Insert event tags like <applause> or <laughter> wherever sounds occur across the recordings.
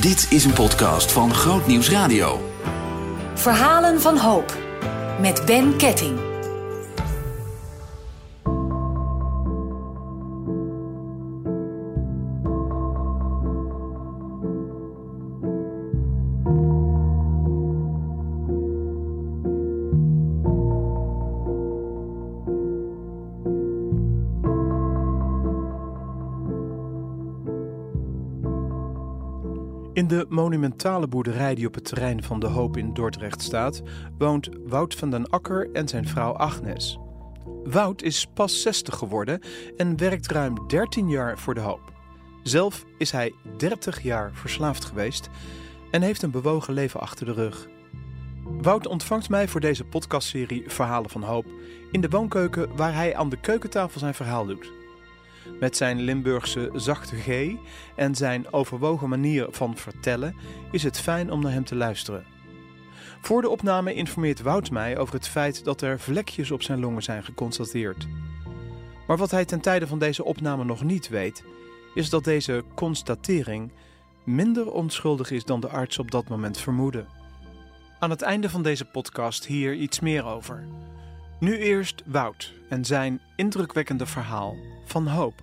Dit is een podcast van Groot Nieuws Radio. Verhalen van hoop met Ben Ketting. Monumentale boerderij die op het terrein van De Hoop in Dordrecht staat, woont Wout van den Akker en zijn vrouw Agnes. Wout is pas 60 geworden en werkt ruim 13 jaar voor De Hoop. Zelf is hij 30 jaar verslaafd geweest en heeft een bewogen leven achter de rug. Wout ontvangt mij voor deze podcastserie Verhalen van Hoop in de woonkeuken waar hij aan de keukentafel zijn verhaal doet. Met zijn Limburgse zachte G en zijn overwogen manier van vertellen is het fijn om naar hem te luisteren. Voor de opname informeert Wout mij over het feit dat er vlekjes op zijn longen zijn geconstateerd. Maar wat hij ten tijde van deze opname nog niet weet, is dat deze constatering minder onschuldig is dan de arts op dat moment vermoedde. Aan het einde van deze podcast hier iets meer over. Nu eerst Wout en zijn indrukwekkende verhaal van hoop.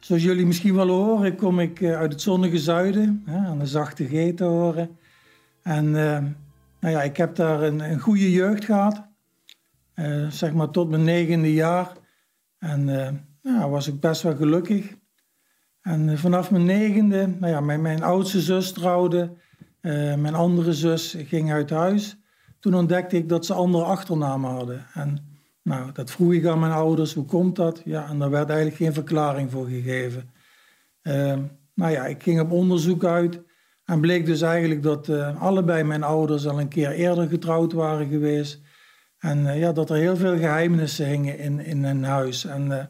Zoals jullie misschien wel horen, kom ik eh, uit het zonnige zuiden, aan de zachte G te horen. En uh, nou ja, ik heb daar een, een goede jeugd gehad, uh, zeg maar tot mijn negende jaar. En nou, was ik best wel gelukkig. En vanaf mijn negende, nou ja, mijn, mijn oudste zus trouwde, mijn andere zus ging uit huis. Toen ontdekte ik dat ze andere achternamen hadden. En nou, dat vroeg ik aan mijn ouders, hoe komt dat? Ja, en daar werd eigenlijk geen verklaring voor gegeven. Uh, nou ja, ik ging op onderzoek uit en bleek dus eigenlijk dat uh, allebei mijn ouders al een keer eerder getrouwd waren geweest. En uh, ja, dat er heel veel geheimnissen hingen in, in hun huis. En uh,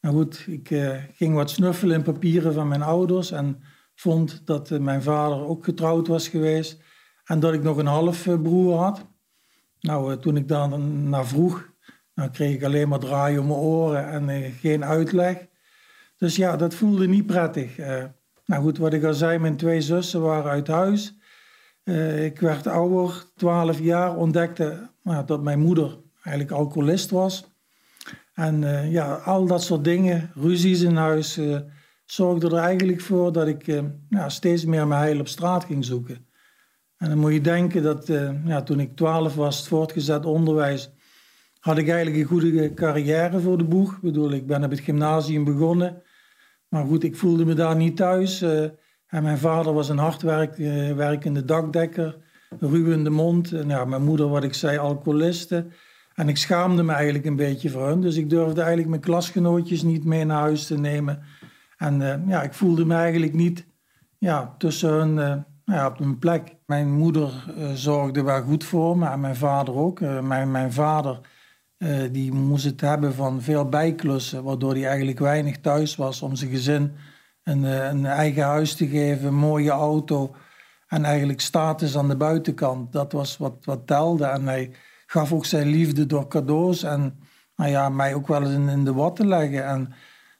nou goed, ik ging wat snuffelen in papieren van mijn ouders en vond dat mijn vader ook getrouwd was geweest. En dat ik nog een halfbroer had. Nou, toen ik daar naar vroeg, dan kreeg ik alleen maar draaien om mijn oren en uh, geen uitleg. Dus ja, dat voelde niet prettig. Uh, nou goed, wat ik al zei, mijn twee zussen waren uit huis. Uh, ik werd ouder, 12 jaar, ontdekte nou, dat mijn moeder eigenlijk alcoholist was. En ja, al dat soort dingen, ruzies in huis, zorgden er eigenlijk voor dat ik ja, steeds meer mijn heil op straat ging zoeken. En dan moet je denken dat ja, toen ik 12 was, voortgezet onderwijs had ik eigenlijk een goede carrière voor de boeg. Ik bedoel, ik ben op het gymnasium begonnen. Maar goed, ik voelde me daar niet thuis. Uh, en mijn vader was een hardwerkende uh, dakdekker, ruw in de mond. En ja, mijn moeder, wat ik zei, alcoholiste. En ik schaamde me eigenlijk een beetje voor hun. Dus ik durfde eigenlijk mijn klasgenootjes niet mee naar huis te nemen. En ja, ik voelde me eigenlijk niet ja, tussen hun ja, op een plek. Mijn moeder zorgde wel goed voor me en mijn vader ook. mijn, mijn vader uh, die moest het hebben van veel bijklussen, waardoor hij eigenlijk weinig thuis was om zijn gezin een, een eigen huis te geven, een mooie auto en eigenlijk status aan de buitenkant. Dat was wat, wat telde. En hij gaf ook zijn liefde door cadeaus en nou ja, mij ook wel eens in, de watten leggen. En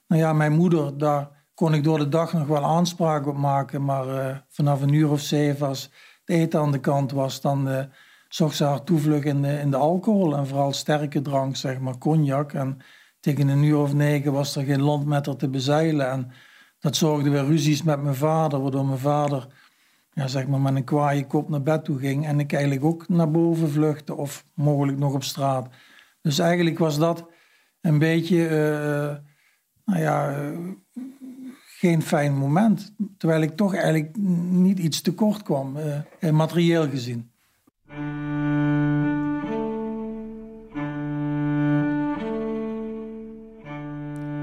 nou ja, mijn moeder, daar kon ik door de dag nog wel aanspraak op maken, maar uh, vanaf een uur of zeven als het eten aan de kant was, dan zocht ze haar toevlucht in de, in de alcohol en vooral sterke drank, zeg maar cognac. En tegen een uur of negen was er geen land met haar te bezeilen. En dat zorgde weer ruzies met mijn vader, waardoor mijn vader ja, zeg maar met een kwaaie kop naar bed toe ging. En ik eigenlijk ook naar boven vluchtte of mogelijk nog op straat. Dus eigenlijk was dat een beetje, uh, nou ja, uh, geen fijn moment. Terwijl ik toch eigenlijk niet iets tekort kwam, uh, materieel gezien.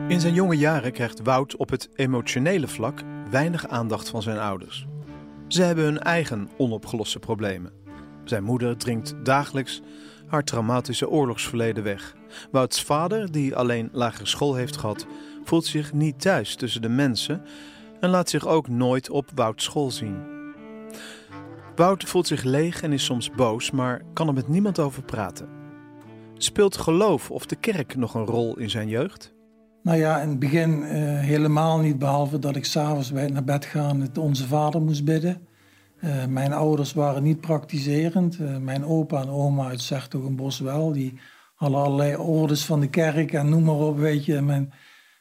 In zijn jonge jaren krijgt Wout op het emotionele vlak weinig aandacht van zijn ouders. Ze hebben hun eigen onopgeloste problemen. Zijn moeder drinkt dagelijks haar traumatische oorlogsverleden weg. Wouts vader, die alleen lagere school heeft gehad, voelt zich niet thuis tussen de mensen en laat zich ook nooit op Wouts school zien. Wout voelt zich leeg en is soms boos, maar kan er met niemand over praten. Speelt geloof of de kerk nog een rol in zijn jeugd? Nou ja, in het begin uh, helemaal niet, behalve dat ik s'avonds bij het naar bed gaan het Onze Vader moest bidden. Uh, mijn ouders waren niet praktiserend. Uh, mijn opa en oma uit Sertogenbos wel. Die hadden allerlei orders van de kerk en noem maar op, weet je. Mijn,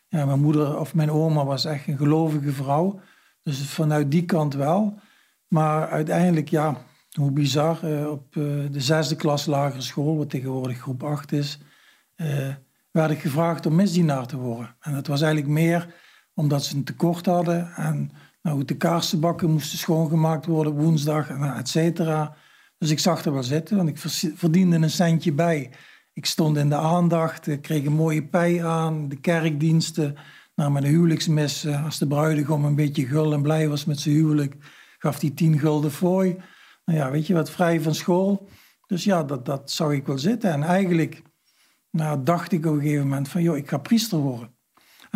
ja, mijn moeder of mijn oma was echt een gelovige vrouw. Dus vanuit die kant wel. Maar uiteindelijk, ja, hoe bizar, op de zesde klas lagere school, wat tegenwoordig groep 8 is werd ik gevraagd om misdienaar te worden. En dat was eigenlijk meer omdat ze een tekort hadden. En nou, de kaarsenbakken moesten schoongemaakt worden woensdag, en et cetera. Dus ik zag er wel zitten, want ik verdiende een centje bij. Ik stond in de aandacht, kreeg een mooie pij aan, de kerkdiensten. Nou, met de huwelijksmis, als de bruidegom een beetje gul en blij was met zijn huwelijk, gaf hij tien gulden fooi. Nou ja, weet je wat, vrij van school. Dus ja, dat, dat zag ik wel zitten. En eigenlijk nou, dacht ik op een gegeven moment van, joh, ik ga priester worden.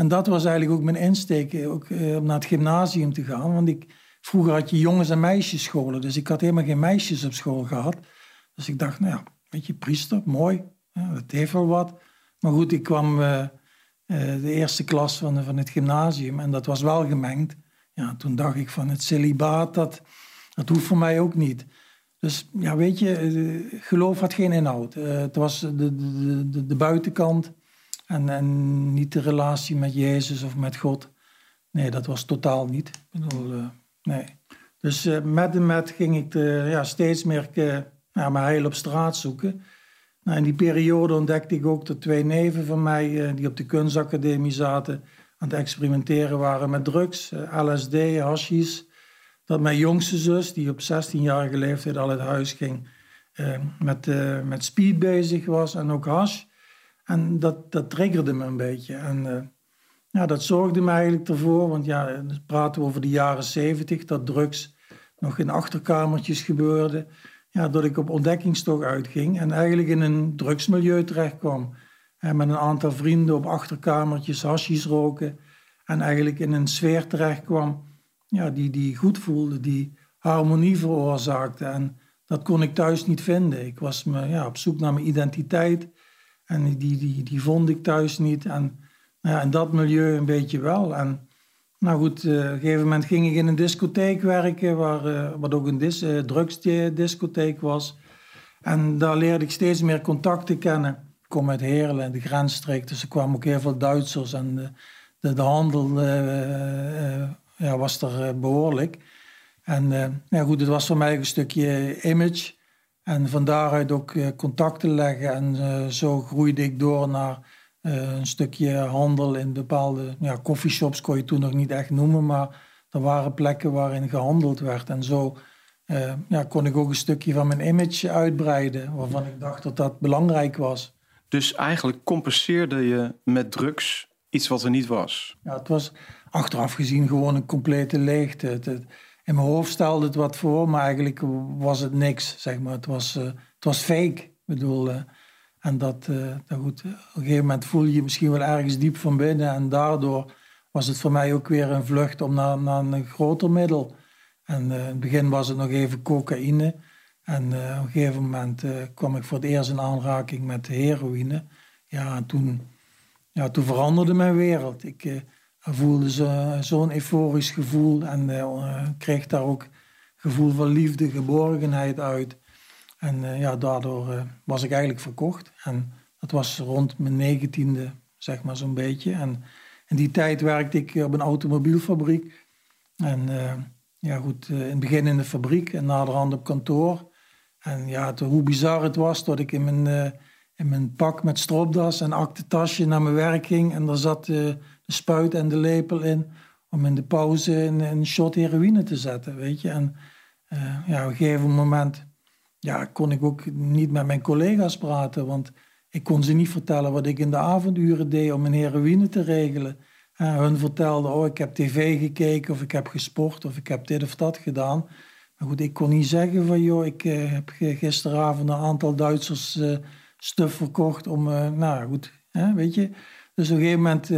En dat was eigenlijk ook mijn insteek, eh, ook, eh, om naar het gymnasium te gaan. Want ik, vroeger had je jongens- en meisjesscholen, dus ik had helemaal geen meisjes op school gehad. Dus ik dacht, nou ja, weet je, priester, mooi, ja, dat heeft wel wat. Maar goed, ik kwam uh, de eerste klas van, van het gymnasium en dat was wel gemengd. Ja, toen dacht ik van het celibaat, dat, dat hoeft voor mij ook niet. Dus ja, weet je, eh, geloof had geen inhoud. Het was de, de, de, de buitenkant en, niet de relatie met Jezus of met God. Nee, dat was totaal niet. Ik bedoel, uh, nee. Dus met en met ging ik de, ja, steeds meer ja, mijn heil op straat zoeken. Nou, in die periode ontdekte ik ook dat twee neven van mij, die op de kunstacademie zaten, aan het experimenteren waren met drugs, LSD, hashis dat mijn jongste zus, die op 16-jarige leeftijd al uit huis ging, met, met speed bezig was en ook hash. En dat, dat triggerde me een beetje. En uh, ja, dat zorgde me eigenlijk ervoor, want ja, we praten over de jaren 70, dat drugs nog in achterkamertjes gebeurde. Ja, dat ik op ontdekkingstocht uitging en eigenlijk in een drugsmilieu terecht kwam. En met een aantal vrienden op achterkamertjes hashis roken. En eigenlijk in een sfeer terecht kwam ja, die, die goed voelde, die harmonie veroorzaakte. En dat kon ik thuis niet vinden. Ik was me, ja, op zoek naar mijn identiteit en die, die, die vond ik thuis niet. En nou ja, in dat milieu een beetje wel. En nou goed, uh, op een gegeven moment ging ik in een discotheek werken, waar, uh, wat ook een dis, uh, drugsdiscotheek was. En daar leerde ik steeds meer contacten kennen. Ik kom uit Heerlen, de grensstreek, dus er kwamen ook heel veel Duitsers. En de, de, de handel ja, was er eh, behoorlijk. En goed, het was voor mij een stukje image. En van daaruit ook uh, contacten leggen. En uh, zo groeide ik door naar een stukje handel in bepaalde ja, coffeeshops, kon je toen nog niet echt noemen. Maar er waren plekken waarin gehandeld werd. En zo ja, kon ik ook een stukje van mijn image uitbreiden. Waarvan ik dacht dat dat belangrijk was. Dus eigenlijk compenseerde je met drugs iets wat er niet was? Ja, het was achteraf gezien gewoon een complete leegte. Het, in mijn hoofd stelde het wat voor, maar eigenlijk was het niks. Zeg maar. het, was, uh, het was fake. Ik bedoel, uh, en dat, dat goed, op een gegeven moment voel je je misschien wel ergens diep van binnen. En daardoor was het voor mij ook weer een vlucht om naar, naar een groter middel. En in het begin was het nog even cocaïne. En op een gegeven moment kwam ik voor het eerst in aanraking met heroïne. Ja, en toen, ja, toen veranderde mijn wereld. Ik, voelde zo'n euforisch gevoel en uh, kreeg daar ook gevoel van liefde, geborgenheid uit. En uh, ja, daardoor uh, was ik eigenlijk verkocht. En dat was rond mijn negentiende, zeg maar zo'n beetje. En in die tijd werkte ik op een automobielfabriek. En ja, goed, in het begin in de fabriek en naderhand op kantoor. En ja, hoe bizar het was dat ik in mijn, in mijn pak met stropdas en aktentasje naar mijn werk ging. En daar zat spuit en de lepel in om in de pauze een, een shot heroïne te zetten, weet je. En uh, ja, op een gegeven moment ja, kon ik ook niet met mijn collega's praten, want ik kon ze niet vertellen wat ik in de avonduren deed om een heroïne te regelen. Uh, hun vertelden, oh, ik heb tv gekeken of ik heb gesport of ik heb dit of dat gedaan. Maar goed, ik kon niet zeggen van, joh, ik uh, heb gisteravond een aantal Duitsers uh, stuf verkocht om, nou goed, weet je. Dus op een gegeven moment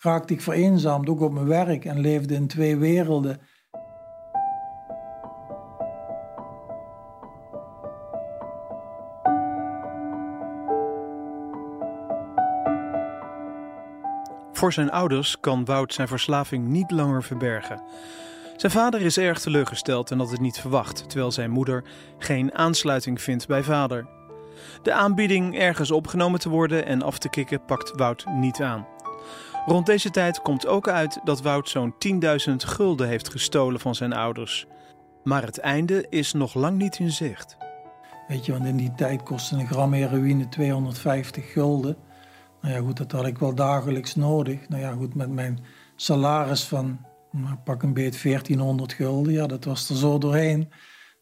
raakte ik vereenzaamd, ook op mijn werk, en leefde in twee werelden. Voor zijn ouders kan Wout zijn verslaving niet langer verbergen. Zijn vader is erg teleurgesteld en had het niet verwacht, terwijl zijn moeder geen aansluiting vindt bij vader. De aanbieding ergens opgenomen te worden en af te kicken pakt Wout niet aan. Rond deze tijd komt ook uit dat Wout zo'n 10.000 gulden heeft gestolen van zijn ouders. Maar het einde is nog lang niet in zicht. Weet je, want in die tijd kostte een gram heroïne 250 gulden. Nou ja, goed, dat had ik wel dagelijks nodig. Nou ja, goed, met mijn salaris van nou, pak een beet 1400 gulden, ja, dat was er zo doorheen.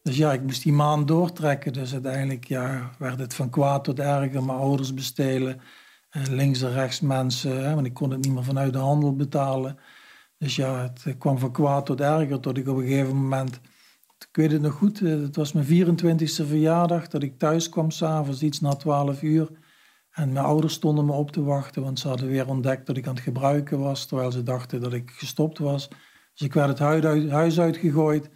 Dus ja, ik moest die maand doortrekken. Dus uiteindelijk ja, werd het van kwaad tot erger. Mijn ouders bestelen, links en rechts mensen, hè, want ik kon het niet meer vanuit de handel betalen. Dus ja, het kwam van kwaad tot erger, tot ik op een gegeven moment ik weet het nog goed, eh, het was mijn 24e verjaardag dat ik thuis kwam s'avonds, iets na 12 uur. En mijn ouders stonden me op te wachten, want ze hadden weer ontdekt dat ik aan het gebruiken was, terwijl ze dachten dat ik gestopt was. Dus ik werd het huis uitgegooid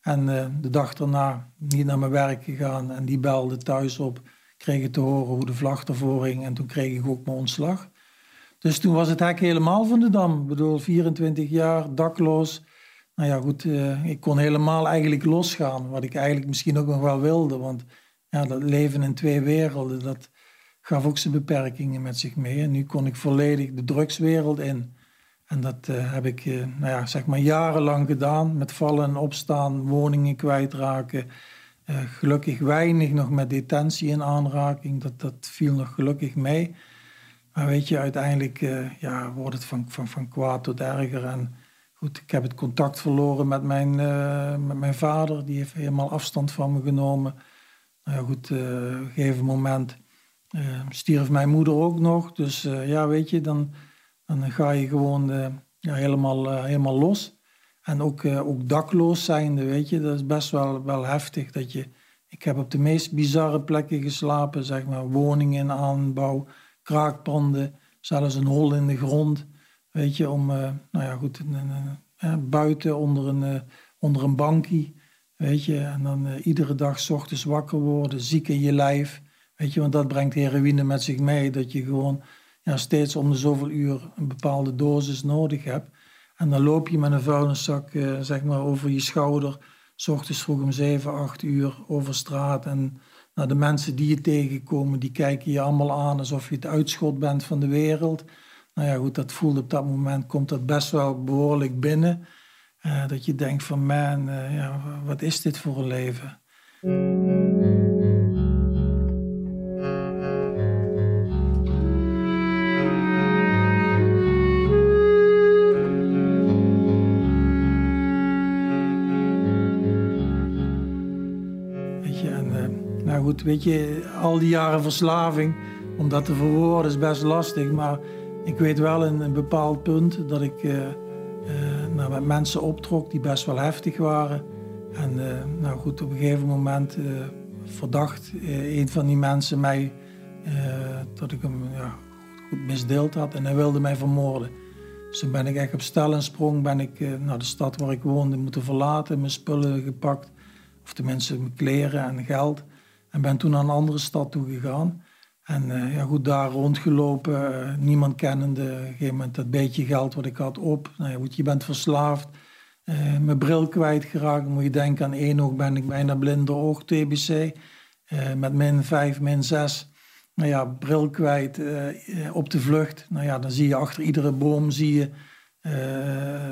en de dag daarna niet naar mijn werk gegaan. En die belde thuis op, kreeg te horen hoe de vlag ervoor hing en toen kreeg ik ook mijn ontslag. Dus toen was het hek helemaal van de dam. Ik bedoel, 24 jaar, dakloos. Nou ja, goed, uh, ik kon helemaal eigenlijk losgaan, wat ik eigenlijk misschien ook nog wel wilde. Want ja, dat leven in twee werelden, dat gaf ook zijn beperkingen met zich mee. En nu kon ik volledig de drugswereld in. En dat uh, heb ik, uh, nou ja, zeg maar jarenlang gedaan. Met vallen en opstaan, woningen kwijtraken. Gelukkig weinig nog met detentie in aanraking. Dat, dat viel nog gelukkig mee. Maar weet je, uiteindelijk ja, wordt het van, van, van kwaad tot erger. En ik heb het contact verloren met mijn, uh, met mijn vader. Die heeft helemaal afstand van me genomen. Nou ja, goed, uh, op een gegeven moment uh, stierf mijn moeder ook nog. Dus ja, weet je, dan, dan ga je gewoon ja, helemaal, helemaal los. En ook, ook dakloos zijnde, weet je, dat is best wel, wel heftig. Dat je, ik heb op de meest bizarre plekken geslapen, zeg maar, woningen in aanbouw, kraakpanden, zelfs een hol in de grond. Weet je, om, uh, nou ja, goed, buiten onder een, uh, onder een bankie. Weet je, en dan iedere dag ochtends wakker worden, ziek in je lijf. Weet je, want dat brengt heroïne met zich mee. Dat je gewoon ja, steeds om de zoveel uur een bepaalde dosis nodig hebt. En dan loop je met een vuilniszak zeg maar over je schouder. S ochtends vroeg om 7, 8 uur over straat. En nou, de mensen die je tegenkomen, die kijken je allemaal aan alsof je het uitschot bent van de wereld. Nou ja, goed, dat voelde op dat moment, komt dat best wel behoorlijk binnen. Uh, dat je denkt van, man, uh, ja, wat is dit voor een leven? Weet je, al die jaren verslaving, om dat te verwoorden is best lastig, maar ik weet wel in een bepaald punt dat ik uh, uh, met mensen optrok die best wel heftig waren. En uh, nou goed, op een gegeven moment verdacht een van die mensen mij dat ik hem ja, goed misdeeld had en hij wilde mij vermoorden. Dus toen ben ik echt op stel en sprong ben ik naar de stad waar ik woonde moeten verlaten, mijn spullen gepakt, of tenminste mijn kleren en geld. En ben toen naar een andere stad toe gegaan. En uh, ja, goed, daar rondgelopen, uh, niemand kennende. Op een gegeven moment dat beetje geld wat ik had op. Nou ja, goed, je bent verslaafd. Uh, mijn bril kwijtgeraakt. Moet je denken, aan één oog ben ik bijna blinder oog, TBC. met min 5, min 6. Nou ja, bril kwijt, op de vlucht. Nou ja, dan zie je achter iedere boom zie je,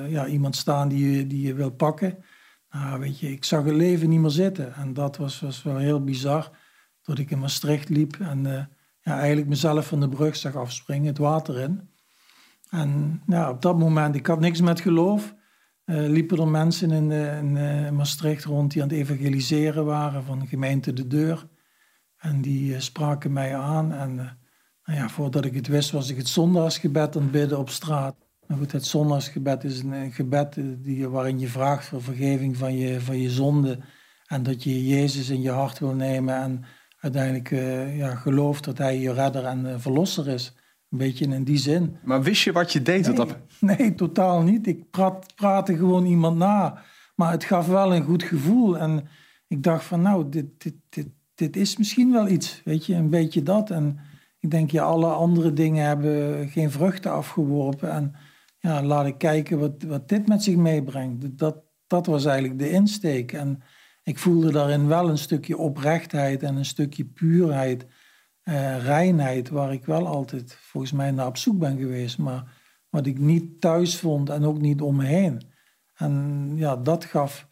ja, iemand staan die je, die je wil pakken. Nou, ik zag het leven niet meer zitten. En dat was, was wel heel bizar. Dat ik in Maastricht liep en ja, eigenlijk mezelf van de brug zag afspringen, het water in. En ja, op dat moment, ik had niks met geloof. Uh, liepen er mensen in, uh, Maastricht rond die aan het evangeliseren waren van de gemeente De Deur. En die spraken mij aan. En nou ja, voordat ik het wist, was ik het zondagsgebed aan het bidden op straat. Nou goed, het zondagsgebed is een, gebed die, waarin je vraagt voor vergeving van je, van je zonde. En dat je Jezus in je hart wil nemen en uiteindelijk uh, ja, gelooft dat hij je redder en uh, verlosser is. Een beetje in die zin. Maar wist je wat je deed? Nee, dat... nee totaal niet. Ik praat, praatte gewoon iemand na. Maar het gaf wel een goed gevoel. En ik dacht van nou, dit, dit, dit, dit is misschien wel iets. Weet je, een beetje dat. En ik denk, ja, alle andere dingen hebben geen vruchten afgeworpen. En ja, laat ik kijken wat, wat dit met zich meebrengt. Dat, dat was eigenlijk de insteek. En ik voelde daarin wel een stukje oprechtheid en een stukje puurheid, eh, reinheid, waar ik wel altijd volgens mij naar op zoek ben geweest. Maar wat ik niet thuis vond en ook niet om me heen. En ja, dat gaf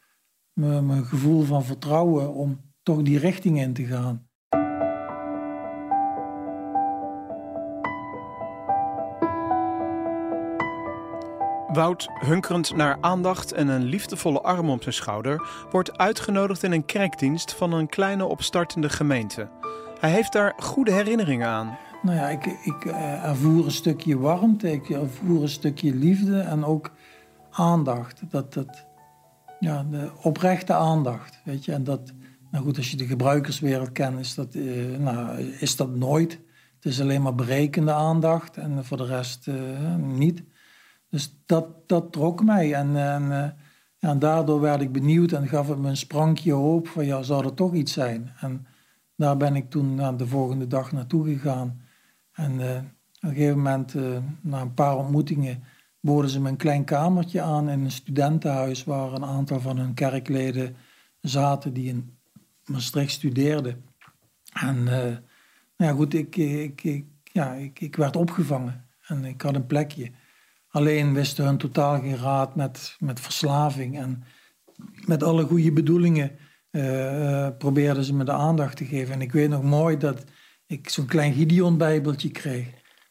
me, een gevoel van vertrouwen om toch die richting in te gaan. Wout, hunkerend naar aandacht en een liefdevolle arm op zijn schouder, wordt uitgenodigd in een kerkdienst van een kleine opstartende gemeente. Hij heeft daar goede herinneringen aan. Nou ja, ik, ik ervoer een stukje warmte, ik ervoer een stukje liefde en ook aandacht. Dat, dat, ja, de oprechte aandacht, weet je. En dat, nou goed, als je de gebruikerswereld kent, is dat, uh, nou, is dat nooit. Het is alleen maar berekende aandacht en voor de rest uh, niet. Dus dat, dat trok mij. En, en, uh, ja, daardoor werd ik benieuwd en gaf het me een sprankje hoop van ja, zou er toch iets zijn? En daar ben ik toen uh, de volgende dag naartoe gegaan. En uh, op een gegeven moment, na een paar ontmoetingen, boden ze me een klein kamertje aan in een studentenhuis waar een aantal van hun kerkleden zaten die in Maastricht studeerden. En nou ja, goed, ik, ik, ik, ja, ik, ik werd opgevangen en ik had een plekje. Alleen wisten hun totaal geen raad met, met verslaving. En met alle goede bedoelingen uh, probeerden ze me de aandacht te geven. En ik weet nog mooi dat ik zo'n klein Gideon-bijbeltje kreeg.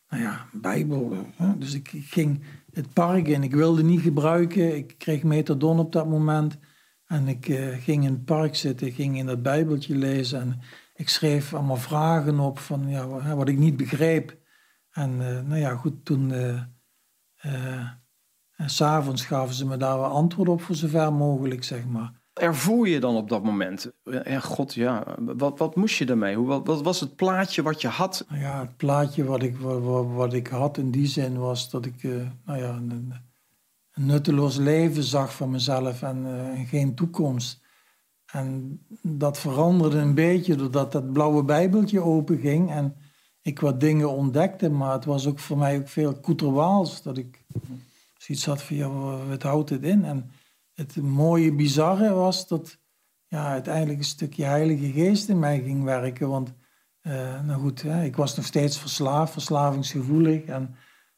Nou ja, bijbel. Hè? Dus ik, ging het park in. Ik wilde niet gebruiken. Ik kreeg metadon op dat moment. En ik uh, ging in het park zitten, ging in dat bijbeltje lezen. En ik schreef allemaal vragen op van ja, wat ik niet begreep. En nou ja, goed, toen uh, en s'avonds gaven ze me daar wel antwoord op voor zover mogelijk, zeg maar. Ervoer je dan op dat moment? Ja, god, ja. Wat, wat moest je daarmee? Hoe, wat, wat was het plaatje wat je had? Nou ja, het plaatje wat ik, wat, wat ik had in die zin was dat ik uh, nou ja, een, een, nutteloos leven zag van mezelf en, uh, en geen toekomst. En dat veranderde een beetje doordat dat blauwe bijbeltje openging en ik wat dingen ontdekte, maar het was ook voor mij ook veel koeterwaals. Dat ik zoiets had van, ja, wat houdt het in? En het mooie, bizarre was dat ja, uiteindelijk een stukje Heilige Geest in mij ging werken. Want, uh, nou goed, hè, ik was nog steeds verslaafd, verslavingsgevoelig. En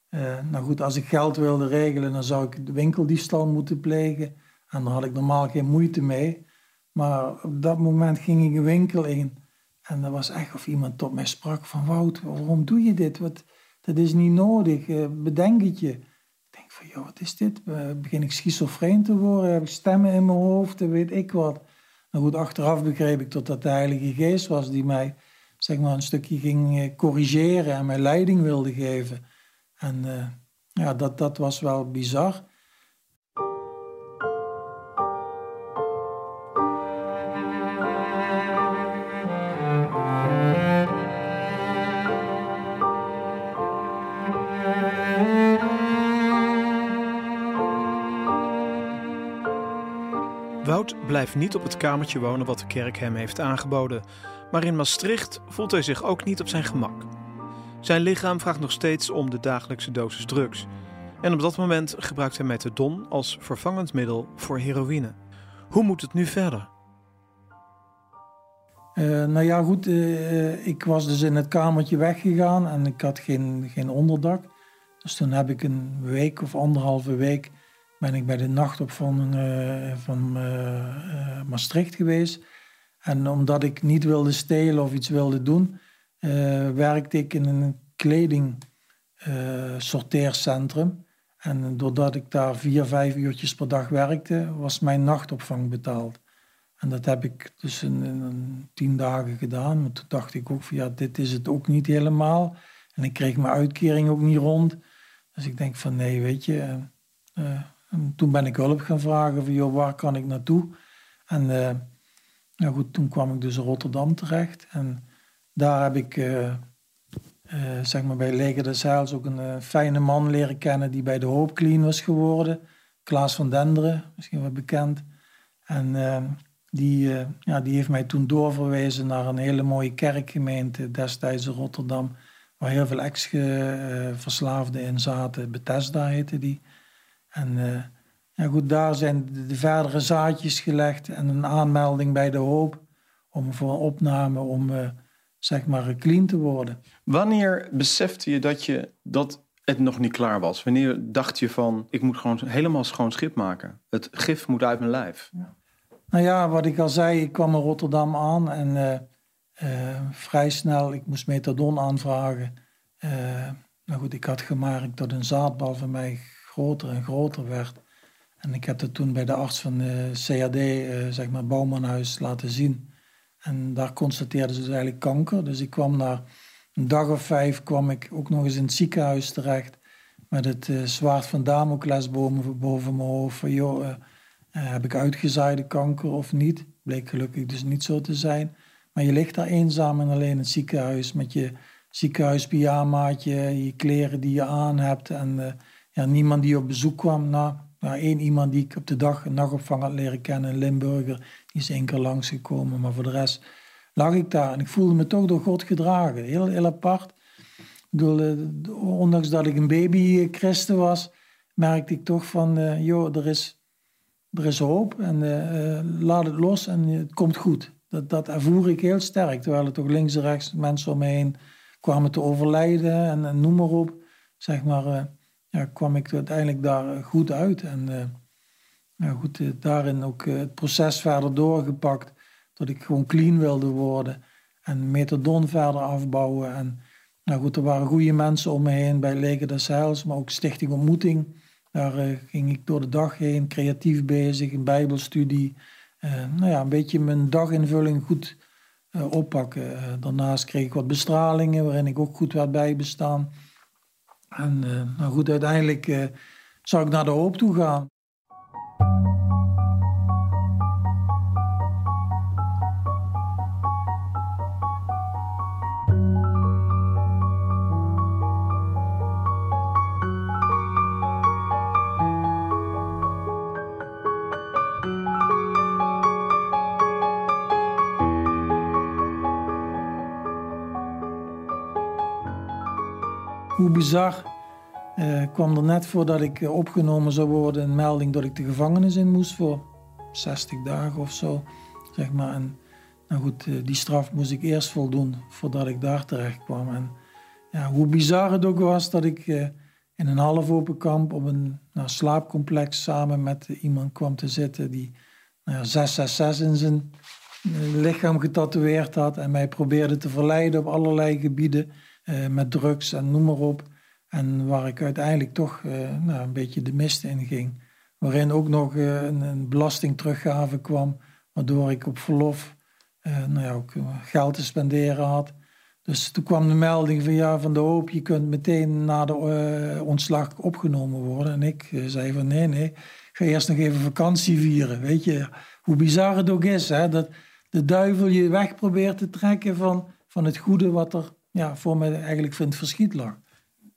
uh, nou goed, als ik geld wilde regelen, dan zou ik de winkeldiefstal moeten plegen. En daar had ik normaal geen moeite mee. Maar op dat moment ging ik een winkel in. En dat was echt of iemand tot mij sprak van Wout, waarom doe je dit? Wat, dat is niet nodig, uh, bedenk het je. Van, wat is dit? Uh, begin ik schizofreen te worden? Heb ik stemmen in mijn hoofd? weet ik wat. Nou goed, achteraf begreep ik dat dat de Heilige Geest was die mij zeg maar, een stukje ging eh, corrigeren en mij leiding wilde geven. En ja, dat, dat was wel bizar. Blijft niet op het kamertje wonen wat de kerk hem heeft aangeboden. Maar in Maastricht voelt hij zich ook niet op zijn gemak. Zijn lichaam vraagt nog steeds om de dagelijkse dosis drugs. En op dat moment gebruikt hij methadon als vervangend middel voor heroïne. Hoe moet het nu verder? Uh, nou ja, goed. Uh, ik was dus in het kamertje weggegaan en ik had geen, geen onderdak. Dus toen heb ik een week of anderhalve week ben ik bij de nachtopvang uh, van uh, Maastricht geweest. En omdat ik niet wilde stelen of iets wilde doen, werkte ik in een kledingsorteercentrum. en doordat ik daar vier, vijf uurtjes per dag werkte, was mijn nachtopvang betaald. En dat heb ik dus in, in, tien dagen gedaan. Maar toen dacht ik ook van ja, dit is het ook niet helemaal. En ik kreeg mijn uitkering ook niet rond. Dus ik denk van nee, weet je, en toen ben ik hulp gaan vragen van, joh, waar kan ik naartoe? En nou goed, toen kwam ik dus in Rotterdam terecht. En daar heb ik, uh, uh, zeg maar bij Leger de Zeils ook een fijne man leren kennen die bij de Hoop Clean was geworden. Klaas van Denderen, misschien wel bekend. En die, ja, die heeft mij toen doorverwezen naar een hele mooie kerkgemeente destijds in Rotterdam. waar heel veel ex-verslaafden in zaten. Bethesda heette die. En ja, goed, daar zijn de, verdere zaadjes gelegd en een aanmelding bij de hoop om voor een opname om zeg maar clean te worden. Wanneer besefte je dat, je dat het nog niet klaar was? Wanneer dacht je van, ik moet gewoon helemaal schoon schip maken? Het gif moet uit mijn lijf. Ja. Nou ja, wat ik al zei, ik kwam in Rotterdam aan en uh, uh, vrij snel, ik moest methadon aanvragen. Nou goed, ik had gemerkt dat een zaadbal van mij groter en groter werd. En ik heb dat toen bij de arts van de CAD, zeg maar Bouwmanhuis, laten zien. En daar constateerden ze dus eigenlijk kanker. Dus ik kwam na een dag of vijf kwam ik ook nog eens in het ziekenhuis terecht. Met het uh, zwaard van Damocles boven, boven mijn hoofd. Van, joh, uh, heb ik uitgezaaide kanker of niet? Bleek gelukkig dus niet zo te zijn. Maar je ligt daar eenzaam en alleen in het ziekenhuis met je ziekenhuispyjamaatje, je kleren die je aan hebt. En ja, niemand die op bezoek kwam. Nou, nou, één iemand die ik op de dag een nachtopvang had leren kennen, een Limburger, die is één keer langsgekomen. Maar voor de rest lag ik daar en ik voelde me toch door God gedragen. Heel, heel apart. Bedoel, ondanks dat ik een baby christen was, merkte ik toch van, uh, joh, er is, er is hoop en laat het los en het komt goed. Dat, dat ervoer ik heel sterk, terwijl er toch links en rechts mensen om me heen kwamen te overlijden en, en noem maar op. Zeg maar, ja, kwam ik uiteindelijk daar goed uit. En ja, goed, daarin ook het proces verder doorgepakt dat ik gewoon clean wilde worden. En methadon verder afbouwen. En nou goed, er waren goede mensen om me heen bij Leken des Heils, maar ook Stichting Ontmoeting. Daar ging ik door de dag heen, creatief bezig, een bijbelstudie. Nou ja, een beetje mijn daginvulling goed oppakken. daarnaast kreeg ik wat bestralingen waarin ik ook goed werd bijbestaan. En nou goed, uiteindelijk zou ik naar de hoop toe gaan. Bizar uh, kwam er net voordat ik eh, opgenomen zou worden een melding dat ik de gevangenis in moest voor 60 dagen of zo. Zeg maar. En nou goed, uh, die straf moest ik eerst voldoen voordat ik daar terecht kwam. En ja, hoe bizar het ook was dat ik in een half open kamp op een nou, slaapcomplex samen met iemand kwam te zitten die nou, 666 in zijn lichaam getatoeëerd had en mij probeerde te verleiden op allerlei gebieden. Eh, met drugs en noem maar op. En waar ik uiteindelijk toch uh, nou, een beetje de mist in ging. Waarin ook nog uh, een, een belastingteruggave kwam, waardoor ik op verlof nou ja, ook geld te spenderen had. Dus toen kwam de melding van ja, van de hoop, je kunt meteen na de ontslag opgenomen worden. En ik zei van nee, nee, ga eerst nog even vakantie vieren. Weet je, hoe bizar het ook is, hè, dat de duivel je weg probeert te trekken van, van het goede wat er ja, voor mij eigenlijk vind verschiet lag.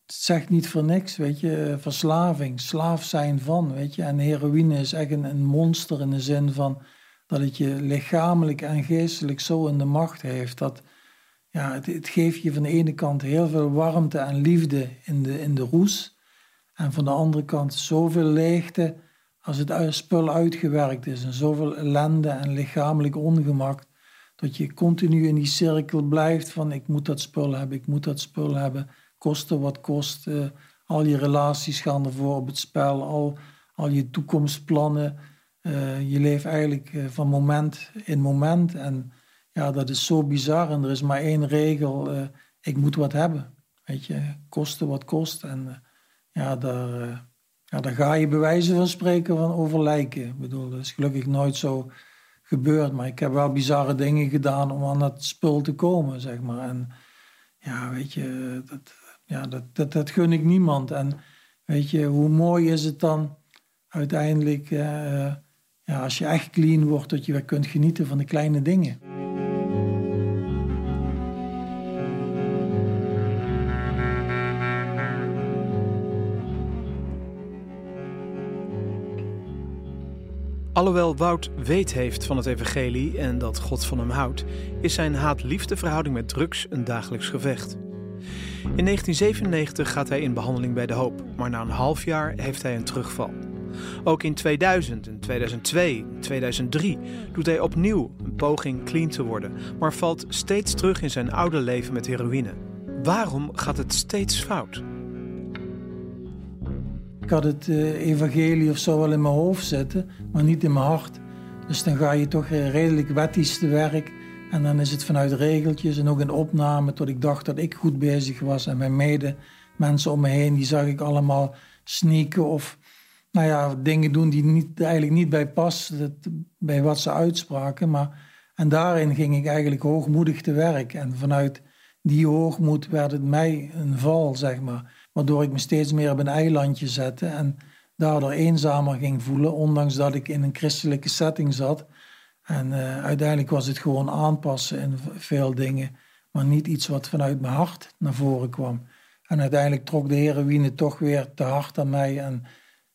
Zegt niet voor niks, weet je, verslaving, slaaf zijn van, weet je. En heroïne is echt een, een monster in de zin van dat het je lichamelijk en geestelijk zo in de macht heeft dat ja, het, het, geeft je van de ene kant heel veel warmte en liefde in de, in de roes. En van de andere kant zoveel leegte als het spul uitgewerkt is. En zoveel ellende en lichamelijk ongemak. Dat je continu in die cirkel blijft van ik moet dat spul hebben, ik moet dat spul hebben. Kosten wat kost. Al je relaties gaan ervoor op het spel. Al, al je toekomstplannen. Uh, je leeft eigenlijk uh, van moment in moment. En ja, dat is zo bizar. En er is maar één regel. ik moet wat hebben. Weet je, kosten wat kost. En ja, daar, ja, daar ga je bij wijze van spreken van over lijken. Ik bedoel, dat is gelukkig nooit zo gebeurd. Maar ik heb wel bizarre dingen gedaan om aan dat spul te komen, zeg maar. En ja, weet je, dat, ja, dat, dat, dat gun ik niemand. En weet je, hoe mooi is het dan uiteindelijk, uh, ja, als je echt clean wordt, dat je weer kunt genieten van de kleine dingen. Alhoewel Wout weet heeft van het evangelie en dat God van hem houdt, is zijn haat-liefde verhouding met drugs een dagelijks gevecht. In 1997 gaat hij in behandeling bij De Hoop, maar na een half jaar heeft hij een terugval. Ook in 2000, in 2002, in 2003 doet hij opnieuw een poging clean te worden, maar valt steeds terug in zijn oude leven met heroïne. Waarom gaat het steeds fout? Ik had het uh, evangelie of zo wel in mijn hoofd zitten, maar niet in mijn hart. Dus dan ga je toch uh, redelijk wettisch te werk. En dan is het vanuit regeltjes en ook in opname tot ik dacht dat ik goed bezig was. En mijn mede mensen om me heen, die zag ik allemaal sneaken of nou ja, dingen doen die niet, eigenlijk niet bij passen, bij wat ze uitspraken. Maar, en daarin ging ik eigenlijk hoogmoedig te werk. En vanuit die hoogmoed werd het mij een val, zeg maar. Waardoor ik me steeds meer op een eilandje zette en daardoor eenzamer ging voelen, ondanks dat ik in een christelijke setting zat. En uh, uiteindelijk was het gewoon aanpassen in veel dingen, maar niet iets wat vanuit mijn hart naar voren kwam. En uiteindelijk trok de heroïne toch weer te hard aan mij en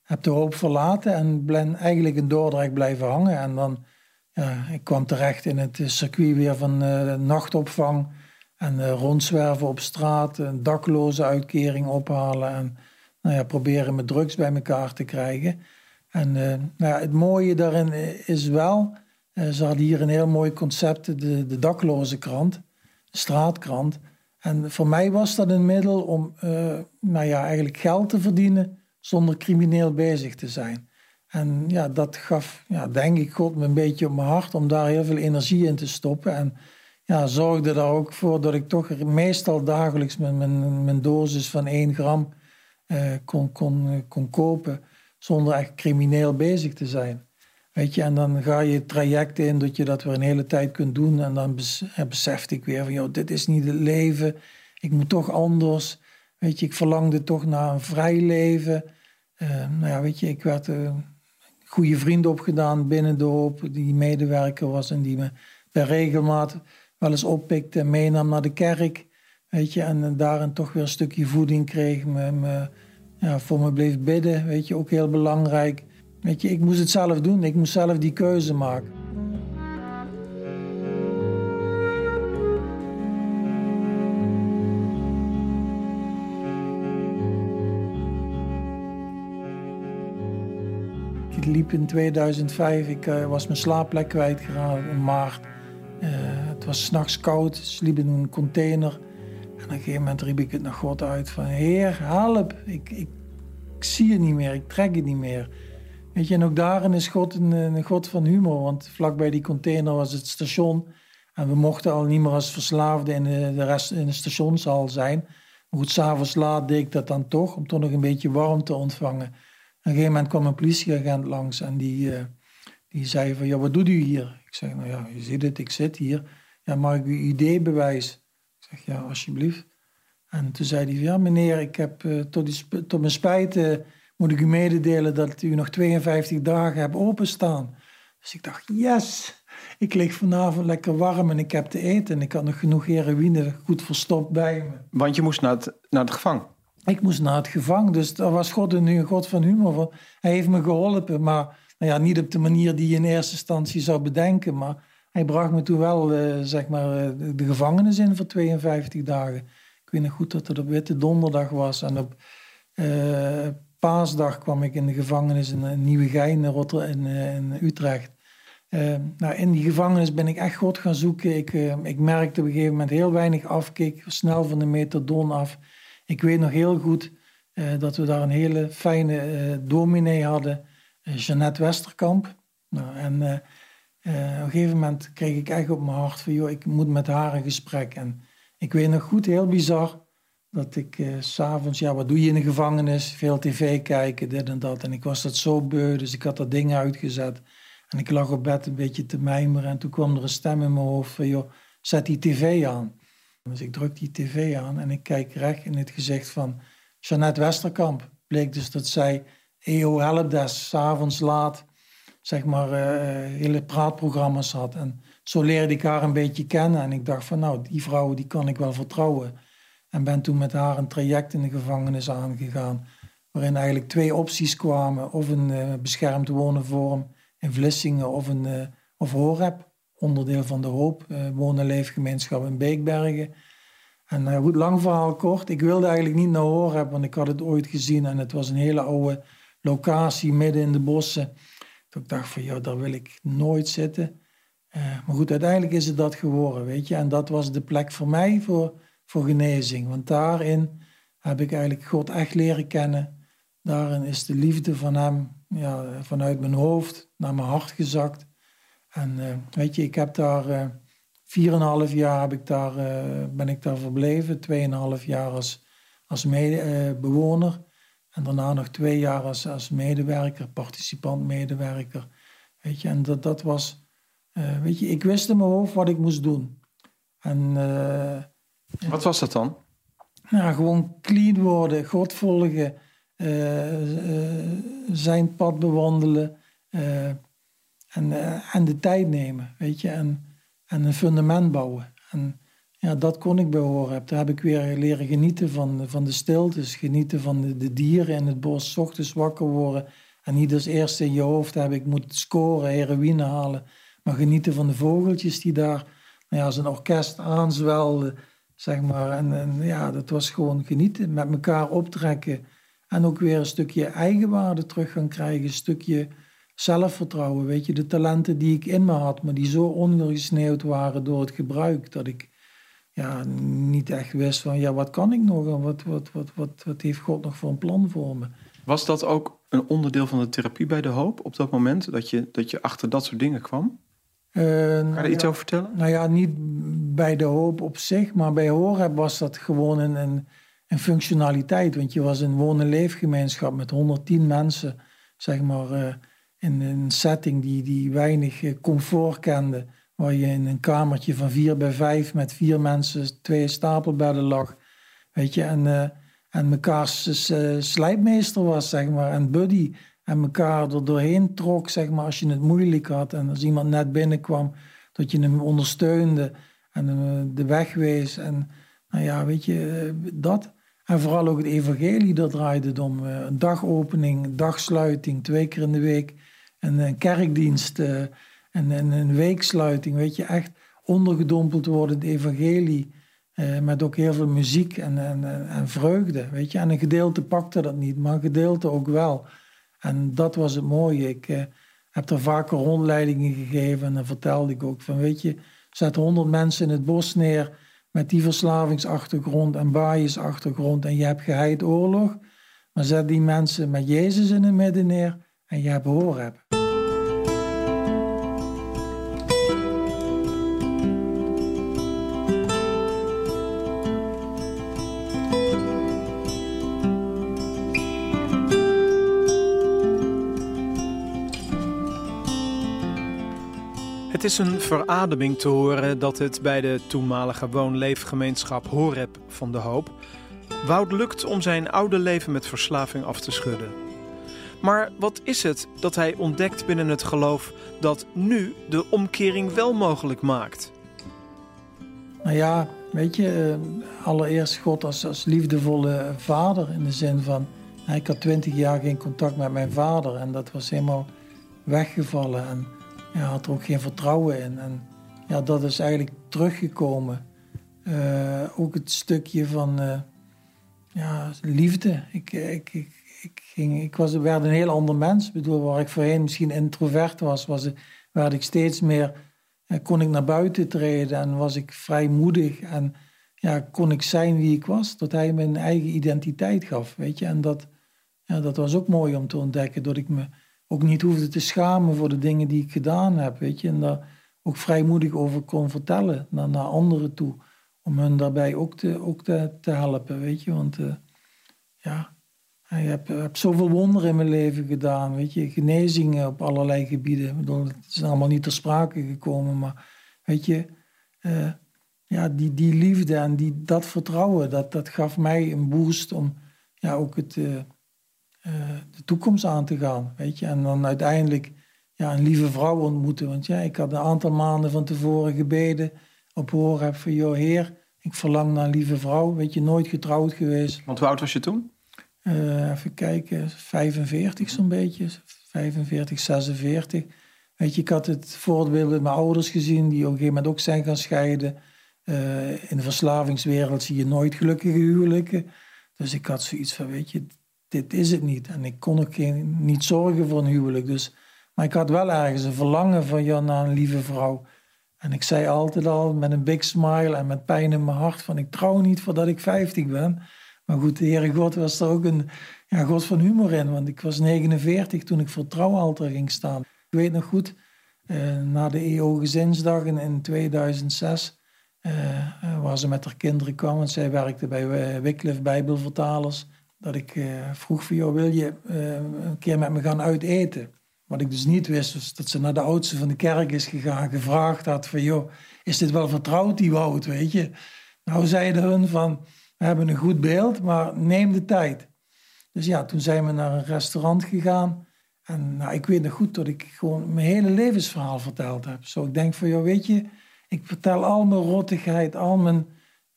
heb de hoop verlaten en ben eigenlijk in Dordrecht blijven hangen. En dan, ja, ik kwam terecht in het circuit weer van uh, nachtopvang en rondzwerven op straat, een dakloze uitkering ophalen en nou ja, proberen met drugs bij elkaar te krijgen. En nou ja, het mooie daarin is wel, ze hadden hier een heel mooi concept, de, de dakloze krant, de straatkrant. En voor mij was dat een middel om nou ja, eigenlijk geld te verdienen zonder crimineel bezig te zijn. En ja, dat gaf, ja, denk ik, God me een beetje op mijn hart om daar heel veel energie in te stoppen. En ja, zorgde daar ook voor dat ik toch meestal dagelijks mijn, mijn, mijn dosis van 1 gram eh, kon, kon, kon kopen zonder echt crimineel bezig te zijn. Weet je, en dan ga je trajecten in dat je dat weer een hele tijd kunt doen. En dan besefte ik weer van, joh, dit is niet het leven. Ik moet toch anders. Weet je, ik verlangde toch naar een vrij leven. Uh, nou ja, weet je, ik werd uh, goede vrienden opgedaan binnen de hoop, die medewerker was en die me bij regelmaat wel eens oppikte en meenam naar de kerk. Weet je, en daarin toch weer een stukje voeding kreeg, me, ja, voor me bleef bidden, weet je, ook heel belangrijk. Weet je, ik moest het zelf doen, ik moest zelf die keuze maken. Ik liep in 2005, ik uh, was mijn slaapplek kwijtgeraakt in maart. Uh, het was s'nachts koud, sliep in een container. En op een gegeven moment riep ik het naar God uit van... Heer, help, ik, ik, ik zie het niet meer, ik trek het niet meer. Weet je, en ook daarin is God een, een God van humor. Want vlakbij die container was het station. En we mochten al niet meer als verslaafden in de, rest, in de stationshal zijn. Maar goed, s'avonds laat deed ik dat dan toch, om toch nog een beetje warm te ontvangen een gegeven moment kwam een politieagent langs en die, uh, die zei van, ja, wat doet u hier? Ik zeg, nou ja, je ziet het, ik zit hier. Ja, mag ik uw ID-bewijs? Ik zeg, ja, alsjeblieft. En toen zei hij, ja meneer, ik heb uh, tot, tot mijn spijt uh, moet ik u mededelen dat u nog 52 dagen hebt openstaan. Dus ik dacht, yes, ik lig vanavond lekker warm en ik heb te eten. En ik had nog genoeg heroïne goed verstopt bij me. Want je moest naar het, naar het gevangen? Ik moest naar het gevangen, dus daar was God nu een God van humor. Hij heeft me geholpen, maar nou ja, niet op de manier die je in eerste instantie zou bedenken. Maar hij bracht me toen wel uh, zeg maar, uh, de gevangenis in voor 52 dagen. Ik weet nog goed dat het op Witte Donderdag was. En op uh, Paasdag kwam ik in de gevangenis in Nieuwegein in, in Utrecht. nou, in die gevangenis ben ik echt God gaan zoeken. Ik, ik merkte op een gegeven moment heel weinig afkeek, snel van de metadon af. Ik weet nog heel goed dat we daar een hele fijne dominee hadden, Jeannette Westerkamp. Nou, en op een gegeven moment kreeg ik echt op mijn hart van, joh, ik moet met haar in gesprek. En ik weet nog goed, heel bizar, dat ik s s'avonds, ja, wat doe je in de gevangenis? Veel tv kijken, dit en dat. En ik was dat zo beu, dus ik had dat ding uitgezet. En ik lag op bed een beetje te mijmeren. En toen kwam er een stem in mijn hoofd van, joh, zet die tv aan. Dus ik druk die tv aan en ik kijk recht in het gezicht van Jeannette Westerkamp. Bleek dus dat zij EO Helpdesk s'avonds laat, zeg maar, uh, hele praatprogramma's had. En zo leerde ik haar een beetje kennen. En ik dacht van, nou, die vrouw, die kan ik wel vertrouwen. En ben toen met haar een traject in de gevangenis aangegaan. Waarin eigenlijk twee opties kwamen. Of een uh, beschermd wonenvorm in Vlissingen of een uh, of HOREP onderdeel van de Hoop, uh, woon- en leefgemeenschap in Beekbergen. En goed, lang verhaal kort. Ik wilde eigenlijk niet naar Horeb, want ik had het ooit gezien. En het was een hele oude locatie midden in de bossen. Toen ik dacht van, ja, daar wil ik nooit zitten. Maar goed, uiteindelijk is het dat geworden, weet je. En dat was de plek voor mij voor, voor genezing. Want daarin heb ik eigenlijk God echt leren kennen. Daarin is de liefde van hem ja, vanuit mijn hoofd naar mijn hart gezakt. En uh, weet je, ik heb daar uh, een half jaar heb ik daar, uh, ben ik daar verbleven. Tweeënhalf jaar als, als mede, bewoner. En daarna nog twee jaar als, als medewerker, participant medewerker. Weet je, en dat, dat was, weet je, ik wist in mijn hoofd wat ik moest doen. En, wat was dat dan? Nou, gewoon clean worden, God volgen, zijn pad bewandelen en, uh, en de tijd nemen, weet je, en, en een fundament bouwen. En ja, dat kon ik bij horen. Daar heb ik weer leren genieten van, van de stiltes, genieten van de, dieren in het bos, ochtends wakker worden. En niet als eerste in je hoofd hebben, ik moet scoren, heroïne halen. Maar genieten van de vogeltjes die daar, nou ja, als een orkest aanzwelden, zeg maar. En, ja, dat was gewoon genieten, met elkaar optrekken. En ook weer een stukje eigenwaarde terug gaan krijgen, een stukje zelfvertrouwen, weet je, de talenten die ik in me had, maar die zo ondergesneeuwd waren door het gebruik, dat ik ja, niet echt wist van, ja, wat kan ik nog en wat, wat, wat, wat, wat heeft God nog voor een plan voor me. Was dat ook een onderdeel van de therapie bij De Hoop op dat moment, dat je, dat je achter dat soort dingen kwam? Uh, kan je nou er iets over vertellen? Nou ja, niet bij De Hoop op zich, maar bij Horeb was dat gewoon een, een, een functionaliteit, want je was een woon-en-leefgemeenschap met 110 mensen, zeg maar... Uh, in een setting die, die weinig eh, comfort kende. Waar je in een kamertje van vier bij vijf met vier mensen, twee stapelbedden lag. Weet je, en, uh, en mekaars slijpmeester was, zeg maar, en buddy. En elkaar er doorheen trok, zeg maar, als je het moeilijk had. En als iemand net binnenkwam, dat je hem ondersteunde en uh, de weg wees. En nou ja, weet je, dat. En vooral ook het evangelie, dat draaide om. Een dagopening, dagsluiting, twee keer in de week een, een kerkdienst en, een weeksluiting, weet je, echt ondergedompeld worden, het evangelie, met ook heel veel muziek en, en, en vreugde, weet je. En een gedeelte pakte dat niet, maar een gedeelte ook wel. En dat was het mooie. Ik uh, heb er vaker rondleidingen gegeven en dan vertelde ik ook van, weet je, zet honderd mensen in het bos neer met die verslavingsachtergrond en biasachtergrond en je hebt geheid oorlog. Maar zet die mensen met Jezus in het midden neer en je hebt hebben. Is een verademing te horen dat het bij de toenmalige woonleefgemeenschap Horeb van de Hoop Wout lukt om zijn oude leven met verslaving af te schudden. Maar wat is het dat hij ontdekt binnen het geloof dat nu de omkering wel mogelijk maakt? Nou ja, weet je, eh, allereerst God als, als liefdevolle vader in de zin van, ik had twintig jaar geen contact met mijn vader en dat was helemaal weggevallen en ja, had er ook geen vertrouwen in. En ja, dat is eigenlijk teruggekomen. Uh, ook het stukje van uh, ja, liefde. Ik, ik, ik, ik, ging, ik was, werd een heel ander mens. Ik bedoel, waar ik voorheen misschien introvert was, was werd ik steeds meer, eh, kon ik naar buiten treden en was ik vrijmoedig en ja, kon ik zijn wie ik was, dat hij me een eigen identiteit gaf, weet je. En dat, ja, dat was ook mooi om te ontdekken, dat ik me ook niet hoefde te schamen voor de dingen die ik gedaan heb, weet je. En daar ook vrijmoedig over kon vertellen naar, naar anderen toe, om hen daarbij ook te, ook te, te helpen, weet je. Want uh, ja, hebt, heb zoveel wonderen in mijn leven gedaan, weet je, genezingen op allerlei gebieden. Ik het is allemaal niet ter sprake gekomen, maar weet je, uh, ja, die, die liefde en die, dat vertrouwen, dat, dat gaf mij een boost om ja, ook het, uh, de toekomst aan te gaan, weet je. En dan uiteindelijk ja, een lieve vrouw ontmoeten, want ja, ik had een aantal maanden van tevoren gebeden op horen heb van, joh, heer, ik verlang naar een lieve vrouw, weet je, nooit getrouwd geweest. Want hoe oud was je toen? Uh, even kijken, 45 zo'n beetje, 45, 46. Weet je, ik had het voorbeeld met mijn ouders gezien, die op een gegeven moment ook zijn gaan scheiden. in de verslavingswereld zie je nooit gelukkige huwelijken. Dus ik had zoiets van, weet je, dit is het niet. En ik kon ook geen, niet zorgen voor een huwelijk. Dus, maar ik had wel ergens een verlangen van, ja, naar een lieve vrouw. En ik zei altijd al met een big smile en met pijn in mijn hart van ik trouw niet voordat ik 50 ben. Maar goed, de Heere God was er ook een ja, God van humor in. Want ik was 49 toen ik voor trouwalter ging staan. Ik weet nog goed, uh, na de EO Gezinsdag in, 2006, uh, uh, waar ze met haar kinderen kwam. Want zij werkte bij Wycliffe Bijbelvertalers. Dat ik uh, vroeg van, jou, wil je een keer met me gaan uiteten? Wat ik dus niet wist, was dat ze naar de oudste van de kerk is gegaan, gevraagd had van, joh, is dit wel vertrouwd, die Wout, weet je? Nou zeiden hun van, we hebben een goed beeld, maar neem de tijd. Dus ja, toen zijn we naar een restaurant gegaan. En nou, ik weet nog goed dat ik gewoon mijn hele levensverhaal verteld heb. Zo, ik denk van, joh, weet je, ik vertel al mijn rottigheid, al mijn,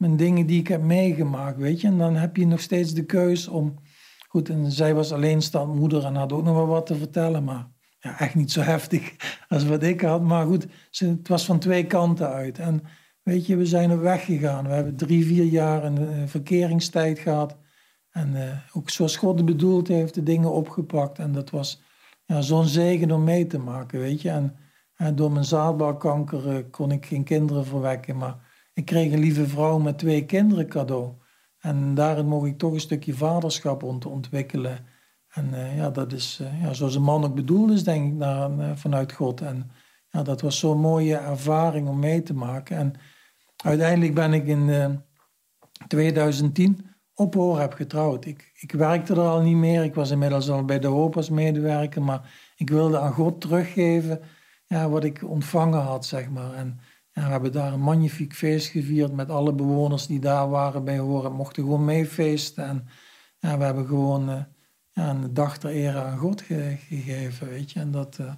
mijn dingen die ik heb meegemaakt, weet je. En dan heb je nog steeds de keus om... Goed, en zij was alleenstaand moeder en had ook nog wel wat te vertellen, maar ja, echt niet zo heftig <laughs> als wat ik had. Maar goed, het was van twee kanten uit. En weet je, we zijn op weg gegaan. We hebben drie, vier jaar een verkeringstijd gehad. En uh, ook zoals God het bedoeld heeft, de dingen opgepakt. En dat was ja, zo'n zegen om mee te maken, weet je. En, en door mijn zaadbalkanker kon ik geen kinderen verwekken. Maar ik kreeg een lieve vrouw met twee kinderen cadeau. En daarin mocht ik toch een stukje vaderschap ont ontwikkelen. En uh, ja, dat is uh, ja, zoals een man ook bedoeld is, denk ik, naar, uh, vanuit God. En ja, dat was zo'n mooie ervaring om mee te maken. En uiteindelijk ben ik in 2010 op heb getrouwd. Ik, ik werkte er al niet meer. Ik was inmiddels al bij de hoop als medewerker. Maar ik wilde aan God teruggeven ja, wat ik ontvangen had, zeg maar. En ja, we hebben daar een magnifiek feest gevierd met alle bewoners die daar waren bij horen. Mochten gewoon meefeesten. En ja, we hebben gewoon ja, een dag ter ere aan God gegeven, weet je. En dat, uh,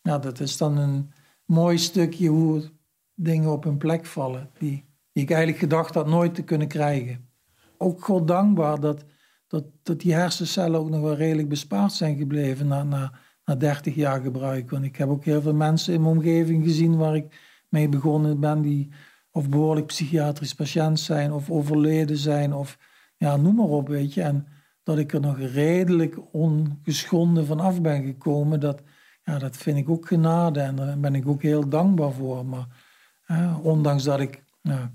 ja, dat is dan een mooi stukje hoe dingen op hun plek vallen, die, die ik eigenlijk gedacht had nooit te kunnen krijgen. Ook God dankbaar dat, dat, dat die hersencellen ook nog wel redelijk bespaard zijn gebleven na, na, na 30 jaar gebruik. Want ik heb ook heel veel mensen in mijn omgeving gezien waar ik mee begonnen ben, die of behoorlijk psychiatrisch patiënt zijn, of overleden zijn, of ja, noem maar op, weet je. En dat ik er nog redelijk ongeschonden van af ben gekomen, dat, ja, dat vind ik ook genade en daar ben ik ook heel dankbaar voor. Maar ondanks dat ik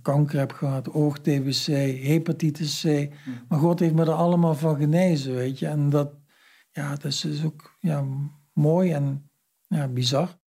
kanker heb gehad, oog-TBC, hepatitis C, hmm. maar God heeft me er allemaal van genezen, weet je. En dat, ja, dat is dus ook ja, mooi en ja, bizar.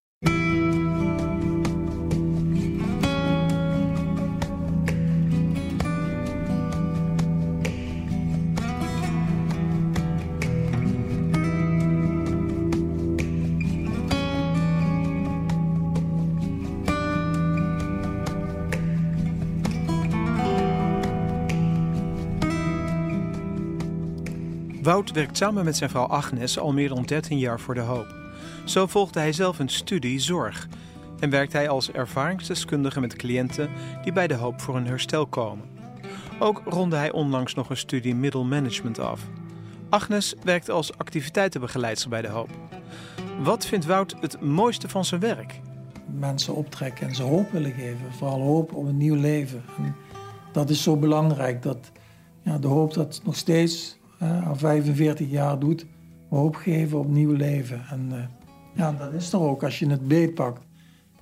Wout werkt samen met zijn vrouw Agnes al meer dan 13 jaar voor de hoop. Zo volgde hij zelf een studie zorg en werkt hij als ervaringsdeskundige met cliënten die bij de hoop voor een herstel komen. Ook ronde hij onlangs nog een studie middelmanagement af. Agnes werkt als activiteitenbegeleidster bij de hoop. Wat vindt Wout het mooiste van zijn werk? Mensen optrekken en ze hoop willen geven. Vooral hoop op een nieuw leven. En dat is zo belangrijk. Dat ja, de hoop dat nog steeds al 45 jaar doet, hoop geven op nieuw leven. En uh, ja, dat is er ook als je het beetpakt.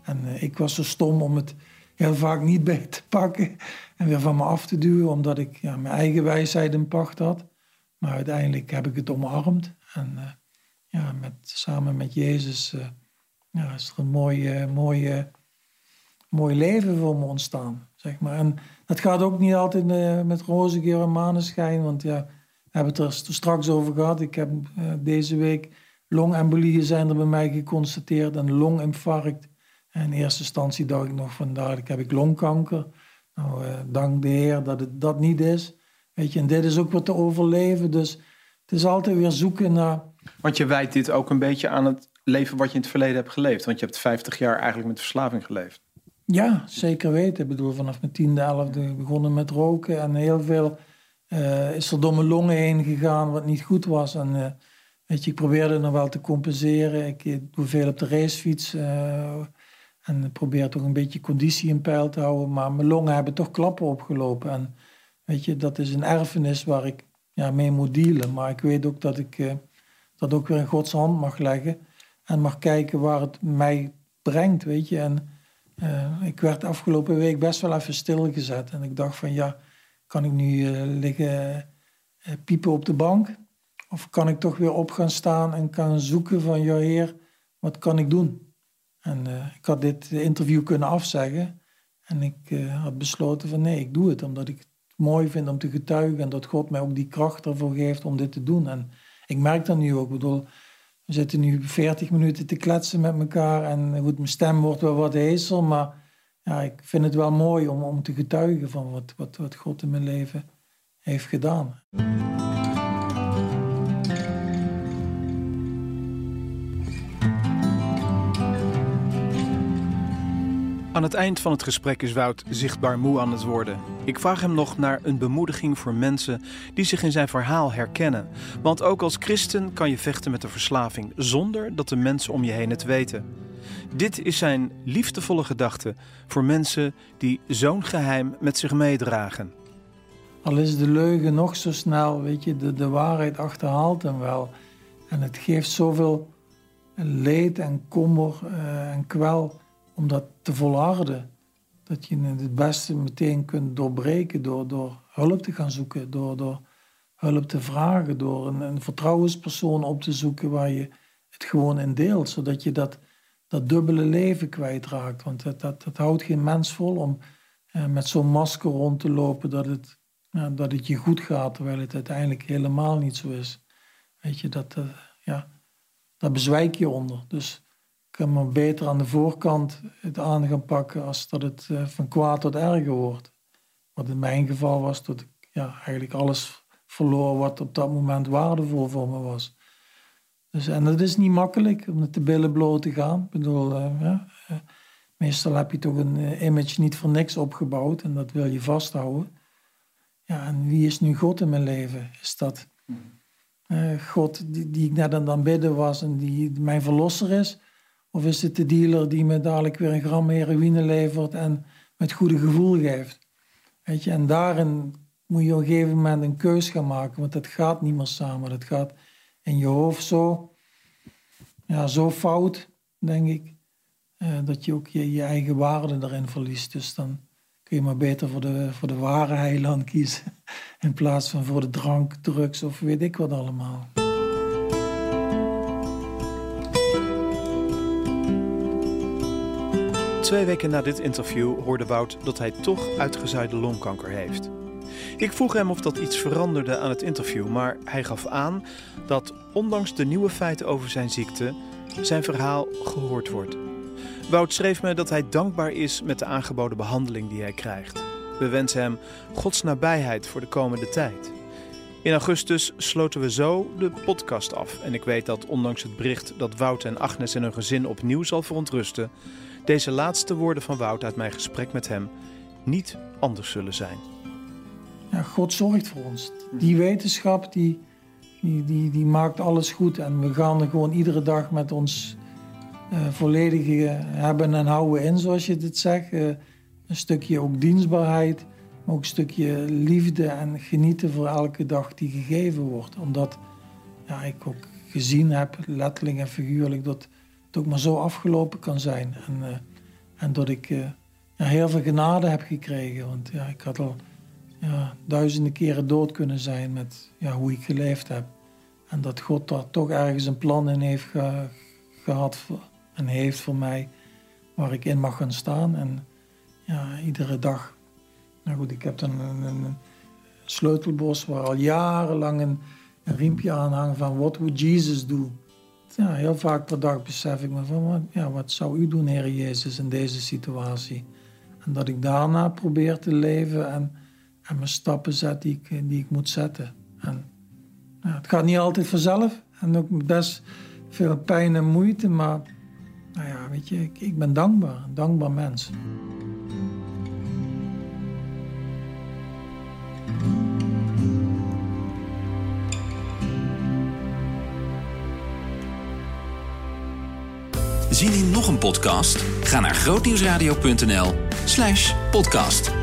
En uh, ik was zo stom om het heel vaak niet <laughs> beet te pakken en weer van me af te duwen, omdat ik ja, mijn eigen wijsheid in pacht had. Maar uiteindelijk heb ik het omarmd. En ja, met, samen met Jezus ja, is er een mooi, mooi, mooi leven voor me ontstaan. Zeg maar. En dat gaat ook niet altijd met roze geur en maneschijn, want ja, hebben het er straks over gehad. Ik heb uh, deze week longembolieën zijn er bij mij geconstateerd en longinfarct. En in eerste instantie dacht ik nog van, daar heb ik longkanker. Nou, uh, dank de Heer dat het dat niet is. Weet je, en dit is ook wat te overleven. Dus het is altijd weer zoeken naar... Want je wijt dit ook een beetje aan het leven wat je in het verleden hebt geleefd. Want je hebt 50 jaar eigenlijk met verslaving geleefd. Ja, zeker weten. Ik bedoel, vanaf mijn tiende, elfde begonnen met roken en heel veel uh, is er door mijn longen heen gegaan wat niet goed was. En uh, weet je, ik probeerde nog wel te compenseren. Ik doe veel op de racefiets. En probeer toch een beetje conditie in peil te houden. Maar mijn longen hebben toch klappen opgelopen. En weet je, dat is een erfenis waar ik ja, mee moet dealen. Maar ik weet ook dat ik dat ook weer in Gods hand mag leggen. En mag kijken waar het mij brengt, weet je. En ik werd afgelopen week best wel even stilgezet. En ik dacht van ja, kan ik nu uh, liggen piepen op de bank? Of kan ik toch weer op gaan staan en kan zoeken van ja heer, wat kan ik doen? En ik had dit interview kunnen afzeggen. En ik had besloten van nee, ik doe het omdat ik mooi vind om te getuigen en dat God mij ook die kracht ervoor geeft om dit te doen. En ik merk dat nu ook. Bedoel, we zitten nu 40 minuten te kletsen met elkaar en goed, mijn stem wordt wel wat heeser, maar ja, ik vind het wel mooi om, om te getuigen van wat, wat, wat God in mijn leven heeft gedaan. Aan het eind van het gesprek is Wout zichtbaar moe aan het worden. Ik vraag hem nog naar een bemoediging voor mensen die zich in zijn verhaal herkennen. Want ook als christen kan je vechten met de verslaving zonder dat de mensen om je heen het weten. Dit is zijn liefdevolle gedachte voor mensen die zo'n geheim met zich meedragen. Al is de leugen nog zo snel, weet je, de, de waarheid achterhaalt hem wel. En het geeft zoveel leed en kommer uh, en kwel om dat te volharden. Dat je het beste meteen kunt doorbreken door, door hulp te gaan zoeken, door, door hulp te vragen, door een, een vertrouwenspersoon op te zoeken waar je het gewoon in deelt, zodat je dat, dat dubbele leven kwijtraakt. Want dat, dat, dat houdt geen mens vol om eh, met zo'n masker rond te lopen dat het, dat het je goed gaat, terwijl het uiteindelijk helemaal niet zo is. Weet je, dat, uh, ja, daar bezwijk je onder. Dus kan maar beter aan de voorkant het aan gaan pakken als dat het uh, van kwaad tot erger wordt. Wat in mijn geval was dat ik ja, eigenlijk alles verloor wat op dat moment waardevol voor me was. Dus, en dat is niet makkelijk om met de billen bloot te gaan. Ik bedoel, uh, ja, uh, meestal heb je toch een image niet voor niks opgebouwd en dat wil je vasthouden. Ja, en wie is nu God in mijn leven? Is dat God die, die ik net aan het bidden was en die mijn verlosser is? Of is het de dealer die me dadelijk weer een gram heroïne levert en met goede gevoel geeft? Weet je, en daarin moet je op een gegeven moment een keus gaan maken, want dat gaat niet meer samen. Dat gaat in je hoofd zo, ja, zo fout, denk ik, eh, dat je ook je, je eigen waarde erin verliest. Dus dan kun je maar beter voor de, voor de ware heiland kiezen, <laughs> in plaats van voor de drank, drugs of weet ik wat allemaal. Twee weken na dit interview hoorde Wout dat hij toch uitgezaaide longkanker heeft. Ik vroeg hem of dat iets veranderde aan het interview, maar hij gaf aan dat ondanks de nieuwe feiten over zijn ziekte zijn verhaal gehoord wordt. Wout schreef me dat hij dankbaar is met de aangeboden behandeling die hij krijgt. We wensen hem Gods nabijheid voor de komende tijd. In augustus sloten we zo de podcast af en ik weet dat ondanks het bericht dat Wout en Agnes en hun gezin opnieuw zal verontrusten, deze laatste woorden van Wout uit mijn gesprek met hem niet anders zullen zijn. Ja, God zorgt voor ons. Die wetenschap die, die, die, die maakt alles goed en we gaan er gewoon iedere dag met ons uh, volledige hebben en houden in, zoals je dit zegt. Uh, een stukje ook dienstbaarheid, maar ook een stukje liefde en genieten voor elke dag die gegeven wordt. Omdat ja, ik ook gezien heb, letterlijk en figuurlijk, dat het ook maar zo afgelopen kan zijn. En, uh, en dat ik heel veel genade heb gekregen. Want ja, ik had al ja, duizenden keren dood kunnen zijn met ja, hoe ik geleefd heb. En dat God daar toch ergens een plan in heeft ge gehad en heeft voor mij, waar ik in mag gaan staan. En ja, iedere dag. Nou goed, ik heb dan een, een sleutelbos waar al jarenlang een, riempje aan hangt van what would Jesus do? ja, heel vaak per dag besef ik me van, wat, ja, wat zou u doen, Heer Jezus, in deze situatie? En dat ik daarna probeer te leven en, en mijn stappen zet die ik, moet zetten. En, ja, het gaat niet altijd vanzelf en ook best veel pijn en moeite, maar nou ja, weet je, ik, ik ben dankbaar, een dankbaar mens. Zin in nog een podcast? Ga naar grootnieuwsradio.nl slash podcast.